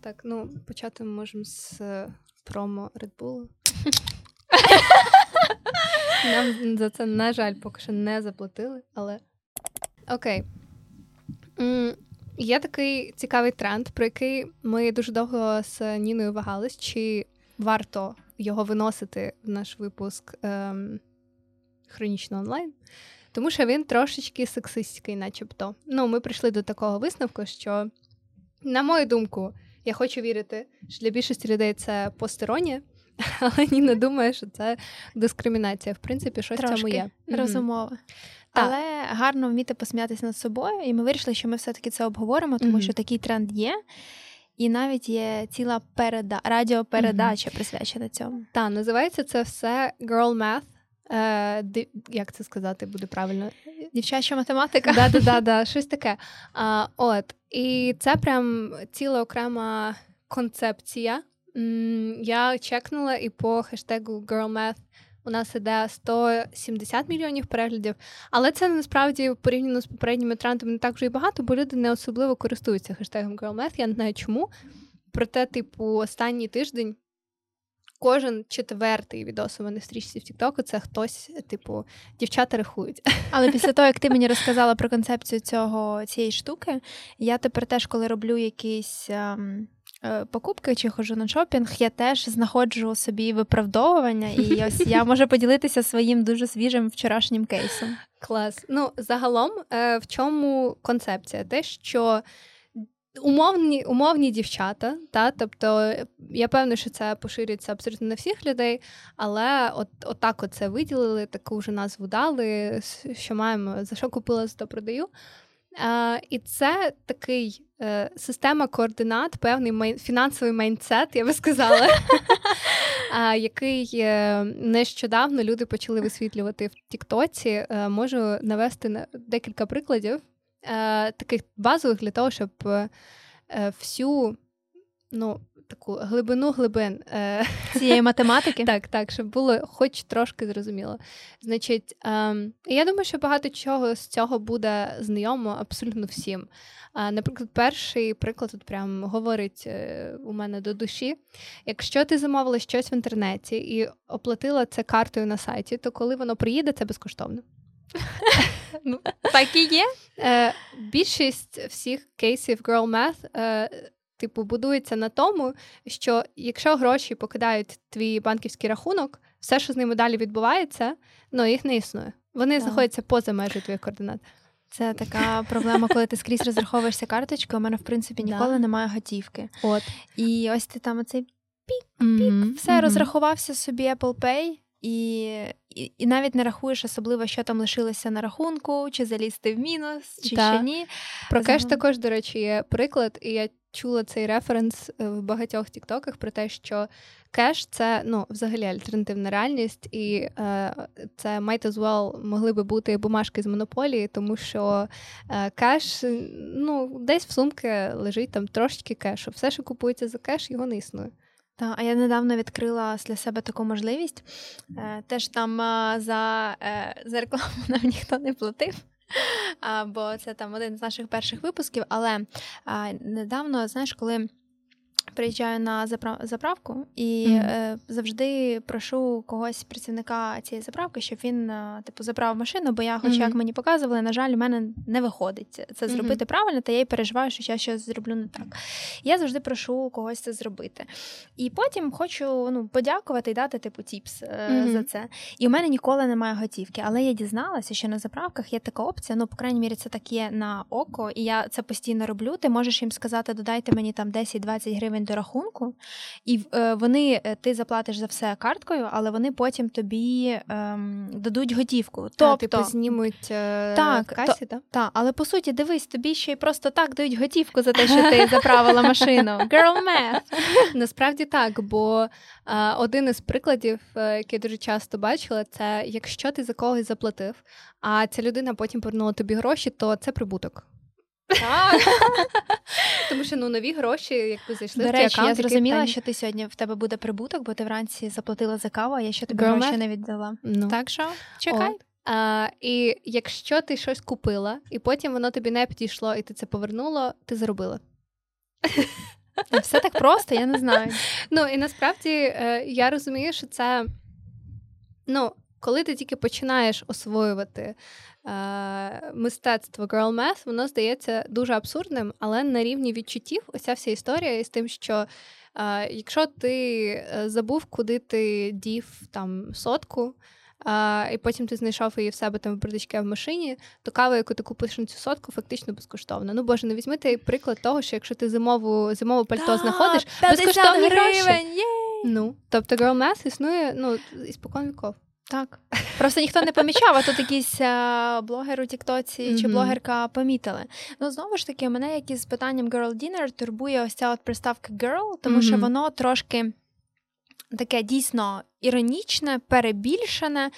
Так, ну почати ми можемо з е, промо Red Bull. Нам за це, на жаль, поки що не заплатили, але окей. Є такий цікавий тренд, про який ми дуже довго з Ніною вагались, чи варто його виносити в наш випуск ем, хронічно онлайн. Тому що він трошечки сексистський, начебто. Ну, ми прийшли до такого висновку, що, на мою думку, я хочу вірити, що для більшості людей це постеронія, але Ніна думає, що це дискримінація. В принципі, щось в цьому є. Розумово. Так. Але гарно вміти посміятися над собою, і ми вирішили, що ми все-таки це обговоримо, тому Мгм. що такий тренд є. І навіть є ціла переда... радіопередача присвячена цьому. Та, називається це все Girl Math. Е, ди- як це сказати буде правильно? Дівчача математика. Да, да, да, щось таке. А, от. І це прям ціла окрема концепція. Я чекнула і по хештегу GirlMath у нас іде 170 мільйонів переглядів. Але це насправді порівняно з попередніми трендами не так вже і багато, бо люди не особливо користуються хештегом GirlMath. Я не знаю чому. Проте, типу, останній тиждень. Кожен четвертий відос у мене в стрічці в Тіктоку це хтось, типу, дівчата рахують. Але після того, як ти мені розказала про концепцію цього цієї штуки, я тепер теж, коли роблю якісь. ем, е, Покупки чи ходжу на шопінг, я теж знаходжу собі виправдовування, і ось я можу поділитися своїм дуже свіжим вчорашнім кейсом. Клас. Ну, загалом, е, в чому концепція? Те, що умовні, умовні дівчата, та, тобто я певна, що це поширюється абсолютно на всіх людей, але от, от так от це виділили, таку вже назву дали, що маємо, за що купила, за то продаю. Е, і це такий е, система координат, певний май- фінансовий mindset, я би сказала, який е, нещодавно люди почали висвітлювати в Тіктоці. Е, Можу навести на- декілька прикладів таких базових для того, щоб е, е, всю ну, таку глибину глибин. е, Цієї математики. так, так, щоб було хоч трошки зрозуміло. Значить, ем, я думаю, що багато чого з цього буде знайомо абсолютно всім. Е, наприклад, перший приклад тут прям говорить е, у мене до душі. Якщо ти замовила щось в інтернеті і оплатила це картою на сайті, то коли воно приїде, це безкоштовно. Ну, так і є. Е, більшість всіх кейсів Girl Math, е, типу, будується на тому, що якщо гроші покидають твій банківський рахунок, все, що з ними далі відбувається, ну їх не існує. Вони Так. знаходяться поза межею твоїх координат. Це така проблема, коли ти скрізь розраховуєшся карточкою. У мене, в принципі, Да. ніколи немає готівки. От. І ось ти там оцей Мгм, все мгм. розрахувався собі Apple Pay. І, і, і навіть не рахуєш особливо, що там лишилося на рахунку, чи залізти в мінус, чи Так. ще ні. Про кеш Загалом. також, до речі, є приклад, і я чула цей референс е, в багатьох тіктоках про те, що кеш це ну, взагалі альтернативна реальність, і е, це might as well могли би бути бумажки з монополії, тому що е, кеш, ну, десь в сумки лежить там трошечки кешу. Все, що купується за кеш, його не існує. Та, а я недавно відкрила для себе таку можливість. Е, теж там е, за, е, за рекламу нам ніхто не платив. Бо це там один з наших перших випусків. Але недавно, знаєш, коли приїжджаю на запра- заправку і е, завжди прошу когось працівника цієї заправки, щоб він е, типу заправив машину, бо я, хоч Мгм. як мені показували, на жаль, у мене не виходить це- зробити правильно, та я й переживаю, що я щось зроблю не так. Я завжди прошу когось це зробити. І потім хочу ну, подякувати і дати типу тіпс е, за це. І у мене ніколи немає готівки, але я дізналася, що на заправках є така опція. Ну, по крайній мірі, це так є на око, і я це постійно роблю. Ти можеш їм сказати, додайте мені там 10-20 гривень до рахунку, і е, вони е, ти заплатиш за все карткою, але вони потім тобі ем, дадуть готівку. Тобто, Тобто, типу, знімуть е, так, в касі, так? та, але по суті, дивись, тобі ще й просто так дають готівку за те, що ти заправила машину. Girl math. Насправді так, бо е, один із прикладів, е, який я дуже часто бачила, це якщо ти за когось заплатив, а ця людина потім повернула тобі гроші, то це прибуток. Так. Тому що ну нові гроші, якби зайшли До в речі, я зрозуміла, що ти сьогодні в тебе буде прибуток, бо ти вранці заплатила за каву, а я ще тобі Girl гроші не віддала. Ну. Так що чекай. От. А, і якщо ти щось купила, і потім воно тобі не підійшло, і ти це повернула, ти заробила. Все так просто, я не знаю. Ну і насправді е, я розумію, що це ну, коли ти тільки починаєш освоювати е, мистецтво girl math, воно здається дуже абсурдним, але на рівні відчуттів оця вся історія з тим, що е, якщо ти е, забув, куди ти дів там сотку. А, І потім ти знайшов її в себе там в бардачке в машині, то кава, яку ти купиш на цю сотку, фактично безкоштовна. Ну боже, не візьми приклад того, що якщо ти зимову зимову пальто да, знаходиш, безкоштовні гроші. Ну, тобто Girl Math існує ну, іспокон віков. Так. Просто ніхто не помічав, а тут якийсь а, блогер у Тіктоці mm-hmm. чи блогерка помітили. Ну, знову ж таки, мене як із питанням Girl Dinner турбує ось ця от приставка Girl, тому mm-hmm. що воно трошки таке дійсно іронічне, перебільшене,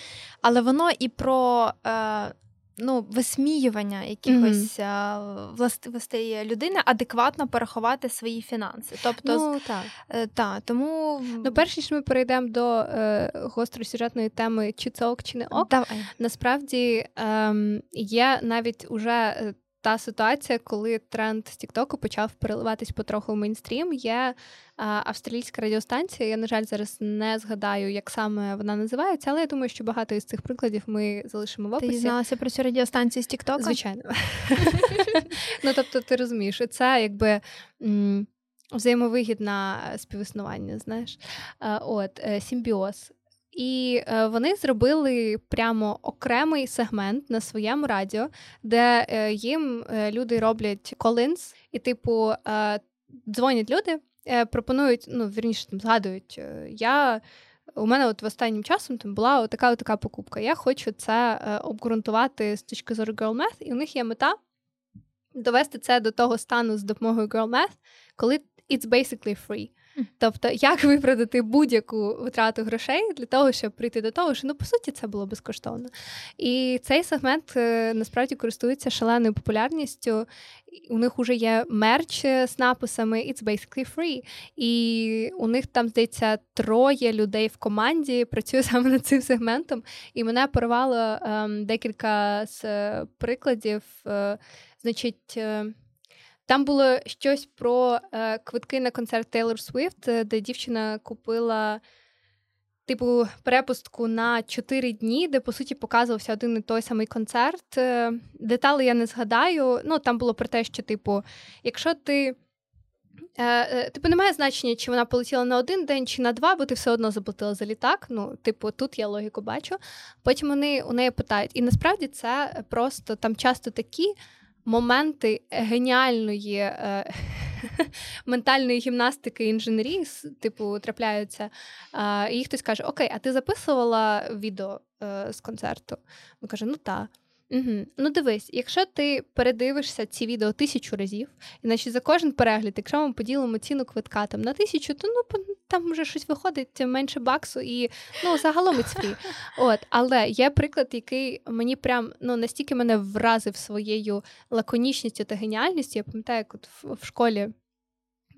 але воно і про. Е, ну, висміювання якихось mm-hmm. властивостей людини адекватно порахувати свої фінанси. Тобто, ну, так. Е, та, тому... Ну, перш ніж ми перейдемо до е, гостросюжетної теми, чи це ок, чи не ок, Давай. насправді е, є навіть уже е, та ситуація, коли тренд з Тіктоку почав переливатись потроху в мейнстрім. Є австралійська радіостанція. Я, на жаль, зараз не згадаю, як саме вона називається, але я думаю, що багато із цих прикладів ми залишимо в описі. Ти дізналася про цю радіостанцію з Тіктоку? Звичайно. Ну тобто, ти розумієш, це якби. Взаємовигідне співіснування, знаєш, от е, симбіоз. І е, вони зробили прямо окремий сегмент на своєму радіо, де е, їм е, люди роблять колинс, і, типу, дзвонять люди, пропонують, ну вірніше там згадують, я. У мене от останнім часом там була така така покупка. Я хочу це обґрунтувати з точки зору Girl Math, і у них є мета довести це до того стану з допомогою Girl Math, коли it's basically free. Тобто, як виправдати будь-яку витрату грошей для того, щоб прийти до того, що ну по суті це було безкоштовно. І цей сегмент е, насправді користується шаленою популярністю. У них вже є мерч з написами It's basically free. І у них там здається троє людей в команді працює саме над цим сегментом. І мене порвало ем, декілька з е, прикладів. Е, значить. Е, там було щось про е, квитки на концерт Тейлор Свифт, е, де дівчина купила. Типу, перепустку на 4 дні, де, по суті, показувався один і той самий концерт. Е, деталі я не згадаю. Ну, там було про те, що, типу, якщо ти. Е, типу, немає значення, чи вона полетіла на один день, чи на два, бо ти все одно заплатила за літак. Ну, типу, тут я логіку бачу. Потім вони у неї питають. І насправді це просто там часто такі моменти геніальної е, ментальної гімнастики інженерії, типу, трапляються. Е, і хтось каже: Окей, а ти записувала відео е, з концерту? Він каже: Ну так. Угу. Ну, дивись, якщо ти передивишся ці відео тисячу разів, і значить за кожен перегляд, якщо ми поділимо ціну квитка там на тисячу, то ну там вже щось виходить менше баксу, і ну загалом it's free. От, але є приклад, який мені прям ну настільки мене вразив своєю лаконічністю та геніальністю. Я пам'ятаю, як от в, в школі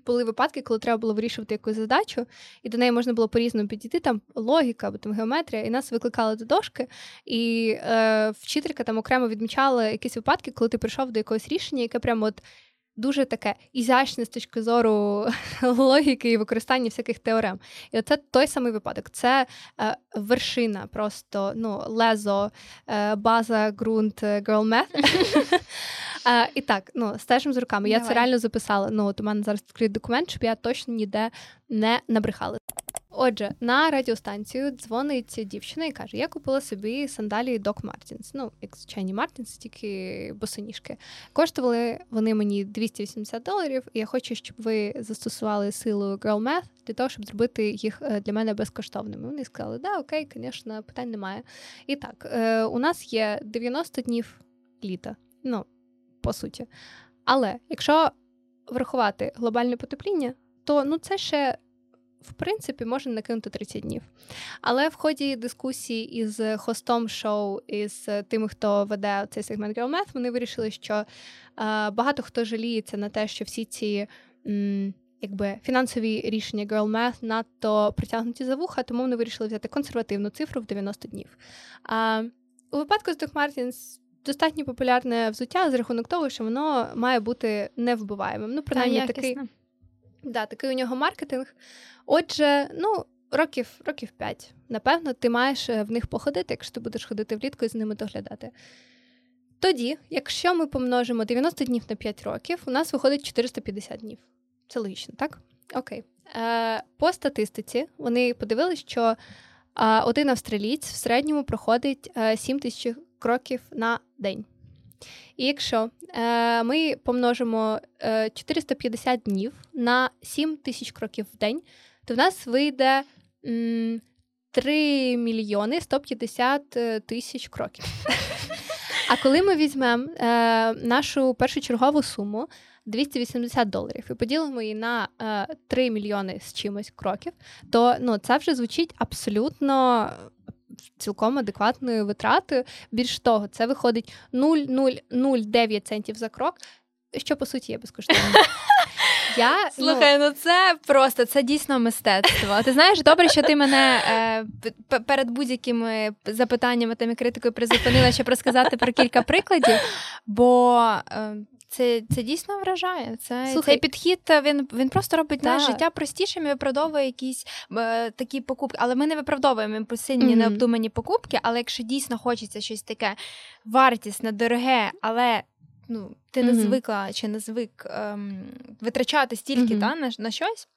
були випадки, коли треба було вирішувати якусь задачу, і до неї можна було по-різному підійти, там логіка або там геометрія, і нас викликали до дошки, і е, вчителька там окремо відмічала якісь випадки, коли ти прийшов до якогось рішення, яке прямо от. Дуже таке ізящне з точки зору логіки і використання всяких теорем. І оце той самий випадок. Це е, вершина, просто ну, лезо, е, база, ґрунт, е, girl math. А, І так, ну стежимо з руками. Я це реально записала. Ну, от у мене зараз відкритий документ, щоб я точно ніде не набрехала. Отже, на радіостанцію дзвонить дівчина і каже: Я купила собі сандалії Doc Martens. Ну, як звичайні Мартінс, тільки босоніжки. Коштували вони мені 280 доларів, і я хочу, щоб ви застосували силу Girl Math для того, щоб зробити їх е, для мене безкоштовними. Вони сказали, да, окей, звісно, питань немає. І так, е, у нас є 90 днів літа. Ну, по суті. Але якщо врахувати глобальне потепління, то ну це ще. В принципі, можна накинути 30 днів. Але в ході дискусії із хостом шоу, із тими, хто веде цей сегмент Math, вони вирішили, що е, багато хто жаліється на те, що всі ці м, якби, фінансові рішення Girl Math надто притягнуті за вуха, тому вони вирішили взяти консервативну цифру в 90 днів. А у випадку з Doc Martens достатньо популярне взуття з рахунок того, що воно має бути невбиваємим. Ну, принаймні, такий Да, такий у нього маркетинг. Отже, ну, років років 5. Напевно, ти маєш в них походити, якщо ти будеш ходити влітку і з ними доглядати. Тоді, якщо ми помножимо 90 днів на 5 років, у нас виходить 450 днів. Це логічно, так? Окей. Е, По статистиці вони подивилися, що е, один австралієць в середньому проходить е, 7 тисяч кроків на день. І якщо е, ми помножимо е, 450 днів на 7 тисяч кроків в день, то в нас вийде м, 3 мільйони 150 е, тисяч кроків. А коли ми візьмемо е, нашу першочергову суму 280 доларів і поділимо її на е, 3 мільйони з чимось кроків, то ну, це вже звучить абсолютно цілком адекватною витратою. Більш того, це виходить 0,009 центів за крок, що по суті є безкоштовно. Я, ну, Слухай, ну, ну це просто це дійсно мистецтво. Ти знаєш, добре, що ти мене е, перед будь-якими запитаннями та критикою призупинила, щоб розказати про кілька прикладів, бо е, це це дійсно вражає. Це Слухай, Цей підхід він він просто робить наше життя простішим і виправдовує якісь е, такі покупки. Але ми не виправдовуємо імпульсивні mm-hmm. необдумані покупки. Але якщо дійсно хочеться щось таке вартісне, дороге, але ну, ти mm-hmm. не звикла чи не звик ем, витрачати стільки mm-hmm. та, на, на щось.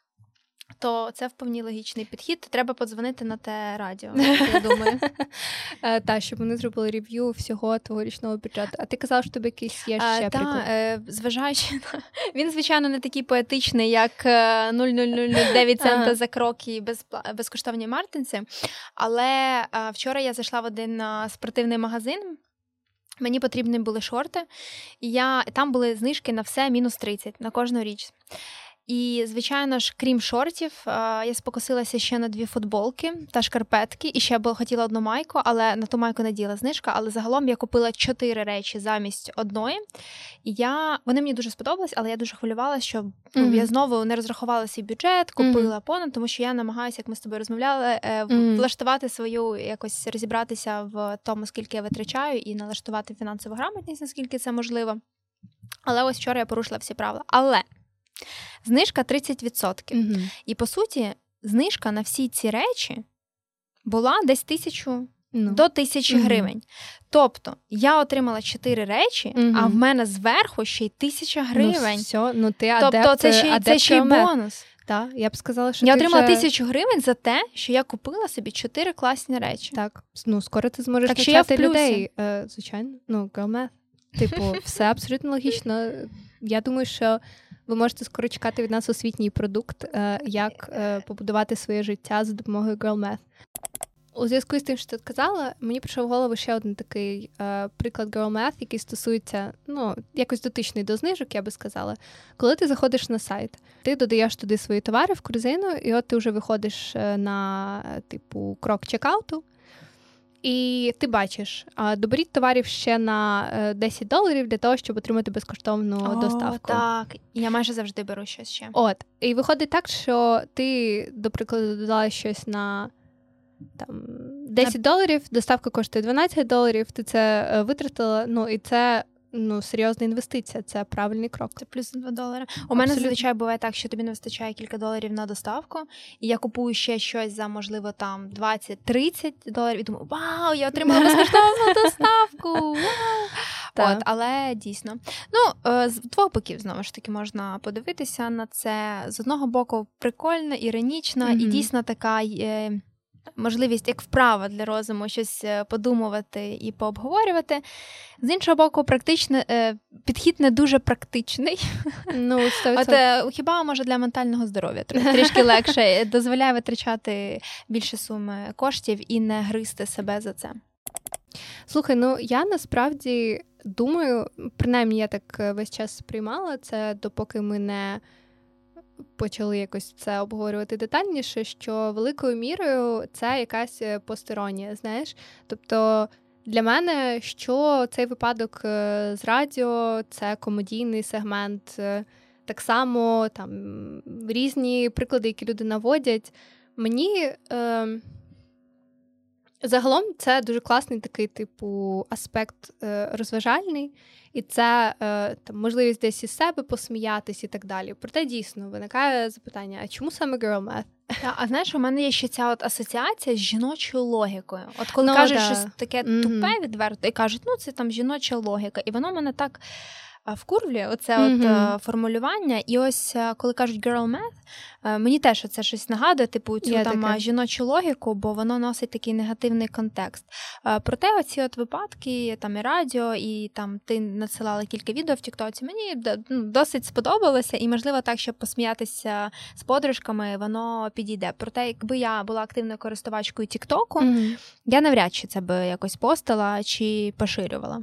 То це вповні логічний підхід. Треба подзвонити на те радіо. Я думаю, е, Так, щоб вони зробили рев'ю всього твого річного бюджету. А ти казав, що тобі якийсь є ще приклад? Е, зважаючи на він, звичайно, не такий поетичний, як 0,0009 цента за крок і безкоштовні мартинці. Але вчора я зайшла в один спортивний магазин. Мені потрібні були шорти, і я там були знижки на все мінус 30 на кожну річ. І, звичайно ж, крім шортів, я спокусилася ще на дві футболки та шкарпетки. І ще була хотіла одну майку, але на ту майку не діла знижка. Але загалом я купила чотири речі замість одної. І я вони мені дуже сподобались, але я дуже хвилювалася, що ну, mm-hmm. я знову не розрахувала свій бюджет, купила mm-hmm. понад, тому що я намагаюся, як ми з тобою розмовляли, mm-hmm. влаштувати свою якось розібратися в тому, скільки я витрачаю, і налаштувати фінансову грамотність, наскільки це можливо. Але ось вчора я порушила всі правила. Але знижка 30%. Угу. І по суті, знижка на всі ці речі була десь тисячу. Ну. До тисячі mm гривень. Тобто я отримала чотири речі, mm а в мене зверху ще й тисяча ну, гривень. Ну, все, ну ти Тобто адепт, це ще, це ще й бонус. Так, я б сказала, що я ти отримала вже... тисячу гривень за те, що я купила собі чотири класні речі. Так, ну скоро ти зможеш так, навчати людей. Е, Звичайно, ну girl Типу, все абсолютно логічно. Я думаю, що ви можете скоро чекати від нас освітній продукт, е, як е, побудувати своє життя за допомогою Girl Math. У зв'язку з тим, що ти казала, мені прийшов в голову ще один такий е, приклад Girl Math, який стосується ну, якось дотичний до знижок, я би сказала. Коли ти заходиш на сайт, ти додаєш туди свої товари в корзину, і от ти вже виходиш на типу крок чекауту. І ти бачиш, доберіть товарів ще на 10 е, доларів для того, щоб отримати безкоштовну О, доставку. Так, я майже завжди беру щось ще. От, і виходить так, що ти, до прикладу, додала щось на там 10 на... доларів, доставка коштує 12 доларів, ти це е, витратила. Ну і це ну, серйозна інвестиція, це правильний крок. Це плюс 2 долари. У Абсолютно. мене зазвичай буває так, що тобі не вистачає кілька доларів на доставку, і я купую ще щось за, можливо, там 20-30 доларів і думаю, вау, я отримала безкоштовну доставку! Вау! От, Але дійсно. Ну, е, з двох боків, знову ж таки, можна подивитися на це. З одного боку, прикольно, іронічно, mm-hmm. і дійсно така. Е, можливість як вправа для розуму щось е, подумувати і пообговорювати. З іншого боку, практичне підхід не дуже практичний. Ну, От, е, Хіба може для ментального здоров'я трішки легше дозволяє витрачати більше суми коштів і не гризти себе за це. Слухай, ну я насправді думаю, принаймні я так е, весь час сприймала це, допоки ми не почали якось це обговорювати детальніше, що великою мірою це якась е, постеронія, знаєш. Тобто для мене що цей випадок е, з радіо, це комедійний сегмент, е, так само там різні приклади, які люди наводять. Мені е, Загалом це дуже класний такий, типу, аспект е, розважальний, і це е, там можливість десь із себе посміятись і так далі. Проте дійсно виникає запитання: а чому саме girl math? Та, а знаєш, у мене є ще ця от асоціація з жіночою логікою. От коли no, ну, кажуть да. щось таке mm-hmm. тупе відверто, і кажуть, ну це там жіноча логіка, і воно мене так вкурвлює оце mm-hmm. от формулювання. І ось коли кажуть girl math, мені теж це щось нагадує, типу цю yeah, там таке. жіночу логіку, бо воно носить такий негативний контекст. Проте, оці от випадки, там і радіо, і там ти надсилала кілька відео в Тіктоці. Мені ну, досить сподобалося, і можливо так, щоб посміятися з подружками, воно підійде. Проте, якби я була активною користувачкою Тіктоку, mm-hmm. я навряд чи це би якось постила чи поширювала.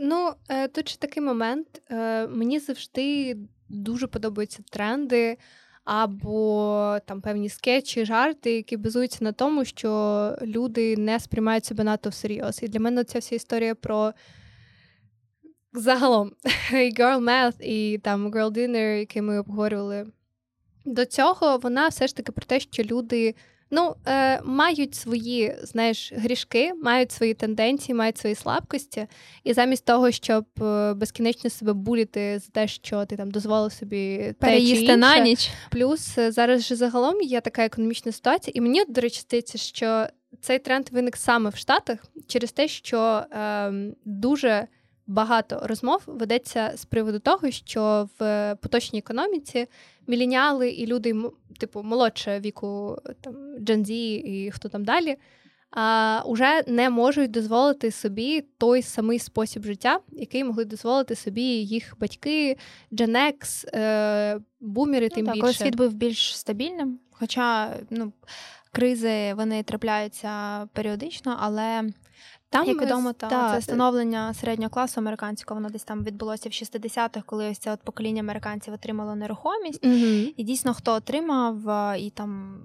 Ну, е, тут ще такий момент. Е, мені завжди дуже подобаються тренди або там певні скетчі, жарти, які базуються на тому, що люди не сприймають себе надто всерйоз. І для мене ця вся історія про. Загалом, Girl Math, і там Girl Dinner, який ми обговорювали до цього, вона все ж таки про те, що люди ну, е, мають свої знаєш, грішки, мають свої тенденції, мають свої слабкості. І замість того, щоб е, безкінечно себе буліти за те, що ти там дозволив собі переїсти на ніч. Плюс е, зараз же загалом є така економічна ситуація, і мені, до речі, здається, що цей тренд виник саме в Штатах через те, що е, дуже багато розмов ведеться з приводу того, що в поточній економіці міленіали і люди, типу, молодше віку, там Z і хто там далі, а, Уже не можуть дозволити собі той самий спосіб життя, який могли дозволити собі їх батьки, X, е, бумери, ну, тим так, більше. Коли світ був більш стабільним. Хоча ну, кризи вони трапляються періодично, але там, як відомо, та, та, це становлення середнього класу американського, воно десь там відбулося в 60-х, коли ось це от покоління американців отримало нерухомість. mm І дійсно, хто отримав і там.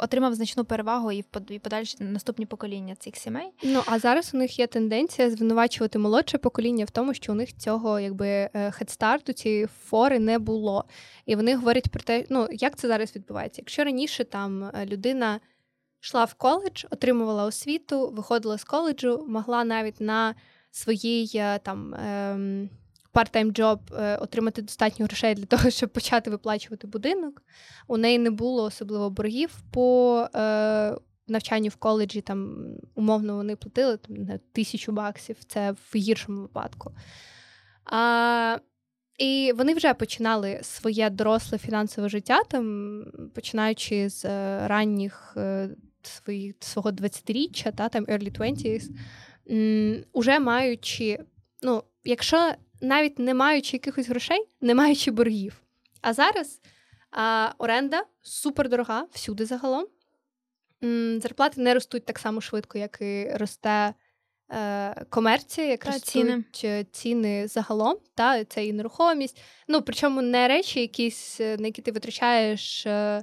Отримав значну перевагу і в подальші наступні покоління цих сімей. Ну а зараз у них є тенденція звинувачувати молодше покоління в тому, що у них цього якби хедстарту, цієї фори не було. І вони говорять про те, ну як це зараз відбувається. Якщо раніше там е, людина йшла в коледж, отримувала освіту, виходила з коледжу, могла навіть на своїй е, там ем, part-time джоб е, отримати достатньо грошей для того, щоб почати виплачувати будинок. У неї не було особливо боргів по е, навчанню в коледжі. Там умовно вони платили там, тисячу баксів, це в гіршому випадку. А, І вони вже починали своє доросле фінансове життя, там, починаючи з ранніх свої, свого 20-річчя, та, там early 20s, м, уже маючи, ну, якщо навіть не маючи якихось грошей, не маючи боргів. А зараз а, оренда супер дорога всюди загалом. М, зарплати не ростуть так само швидко, як і росте. Е, комерція, як та, ціни. ціни загалом, та це і нерухомість. Ну причому не речі, якісь, на які ти витрачаєш е,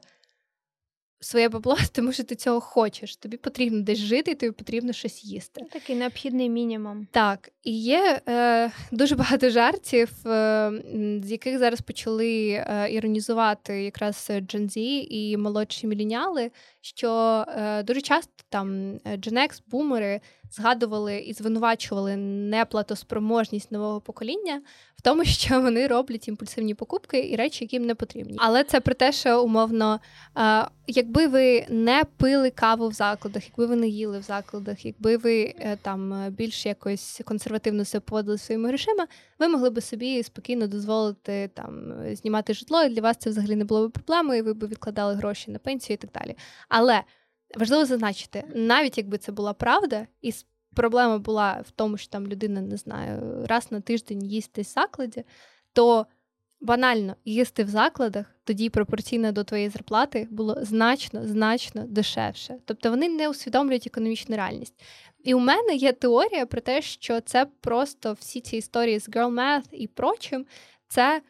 своє бабло, тому що ти цього хочеш. Тобі потрібно десь жити, тобі потрібно щось їсти. Такий необхідний мінімум. Так, і є е, дуже багато жартів, е, з яких зараз почали е, іронізувати якраз джензі і молодші міліняли, що е, дуже часто там дженекс, бумери згадували і звинувачували неплатоспроможність нового покоління в тому, що вони роблять імпульсивні покупки і речі, які їм не потрібні. Але це про те, що умовно, якби ви не пили каву в закладах, якби ви не їли в закладах, якби ви е, там більш якось консервативно себе поводили своїми грошима, ви могли би собі спокійно дозволити там знімати житло, і для вас це взагалі не було б проблемою, і ви б відкладали гроші на пенсію і так далі. Але важливо зазначити, навіть якби це була правда, і проблема була в тому, що там людина не знаю, раз на тиждень їсти в закладі, то банально їсти в закладах тоді пропорційно до твоєї зарплати було значно, значно дешевше. Тобто вони не усвідомлюють економічну реальність. І у мене є теорія про те, що це просто всі ці історії з girl math і прочим, це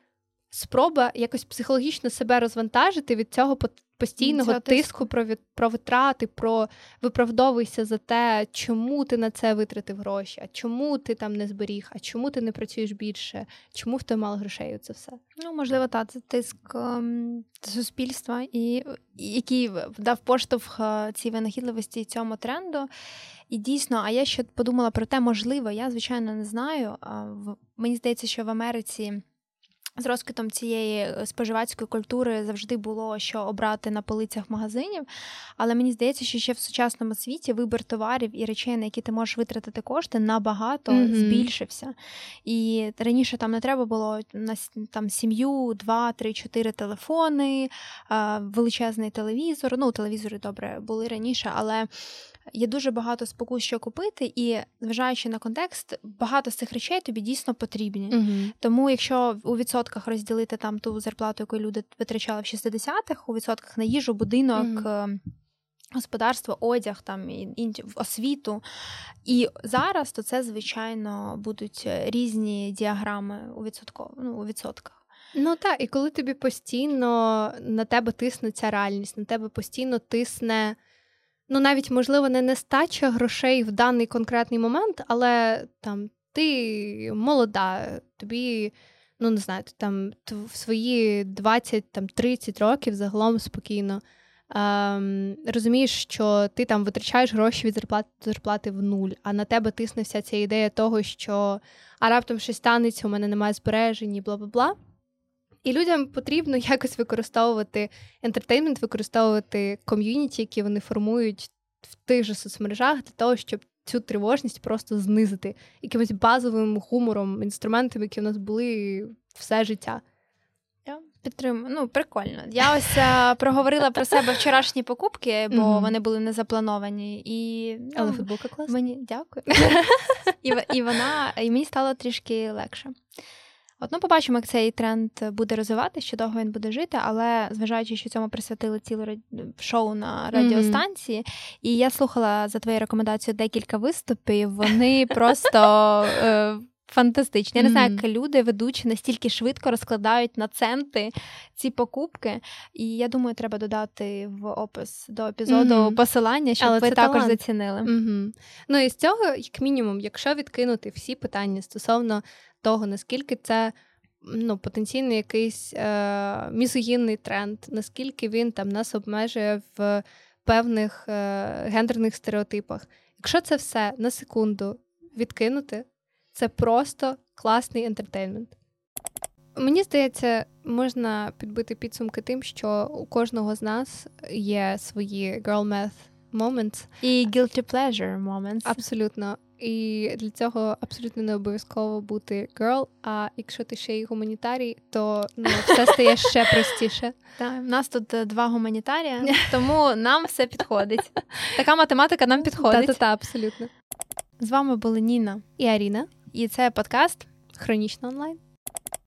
спроба якось психологічно себе розвантажити від цього постійного Цього тиску про від, про витрати, про виправдовуйся за те, чому ти на це витратив гроші, а чому ти там не зберіг, а чому ти не працюєш більше, чому в тебе мало грошей? Це все. Ну можливо, та це тиск ем, суспільства, і який дав поштовх е, цій винахідливості цьому тренду. І дійсно, а я ще подумала про те, можливо, я звичайно не знаю. Мені здається, що в Америці. З розквітом цієї е, споживацької культури завжди було що обрати на полицях магазинів. Але мені здається, що ще в сучасному світі вибір товарів і речей, на які ти можеш витратити кошти, набагато mm-hmm. збільшився. І раніше там не треба було на там сім'ю, два, три, чотири телефони, величезний телевізор. Ну, телевізори добре були раніше, але є дуже багато спокус, що купити, і зважаючи на контекст, багато з цих речей тобі дійсно потрібні. uh Тому, якщо у відсотках розділити там ту зарплату, яку люди витрачали в 60-х, у відсотках на їжу, будинок. uh Господарство, одяг, там і освіту. І зараз то це, звичайно, будуть е, різні діаграми у відсотково, ну, у відсотках. Ну так, і коли тобі постійно на тебе тисне ця реальність, на тебе постійно тисне ну навіть можливо не нестача грошей в даний конкретний момент, але там ти молода, тобі. Ну, не знаю, ти там в свої 20 там 30 років загалом спокійно ем, розумієш, що ти там витрачаєш гроші від зарплати до зарплати в нуль, а на тебе тисне вся ця ідея того, що а раптом щось станеться, у мене немає збережень, бла бла бла. І людям потрібно якось використовувати ентертеймент, використовувати ком'юніті, які вони формують в тих же соцмережах, для того, щоб цю тривожність просто знизити якимось базовим гумором, інструментами, які в нас були все життя. Я підтримую. Ну, прикольно. Я ось а, проговорила про себе вчорашні покупки, бо mm-hmm. вони були не заплановані. І, ну, Але футболка класна. Мені дякую. І і вона, і мені стало трішки легше. От, ну, побачимо, як цей тренд буде розвиватися, що довго він буде жити, але зважаючи, що цьому присвятили ціле шоу на радіостанції, mm-hmm. і я слухала за твою рекомендацію декілька виступів. Вони просто. Е- Фантастичні. Я не знаю, як люди ведучі настільки швидко розкладають на центи ці покупки. І я думаю, треба додати в опис до епізоду mm-hmm. посилання, щоб Але ви також талант. зацінили. Mm-hmm. Ну і з цього, як мінімум, якщо відкинути всі питання стосовно того, наскільки це ну, потенційний якийсь е, мізогінний тренд, наскільки він там нас обмежує в певних е, гендерних стереотипах. Якщо це все на секунду відкинути, це просто класний ентертеймент. Мені здається, можна підбити підсумки тим, що у кожного з нас є свої girl math moments. І guilty pleasure moments. Абсолютно. І для цього абсолютно не обов'язково бути girl, А якщо ти ще й гуманітарій, то ну все стає ще простіше. Так, у нас тут е, два гуманітарія, тому нам все підходить. Така математика нам підходить. Та-та-та, абсолютно. З вами були Ніна і Аріна. І це подкаст Хронічно онлайн.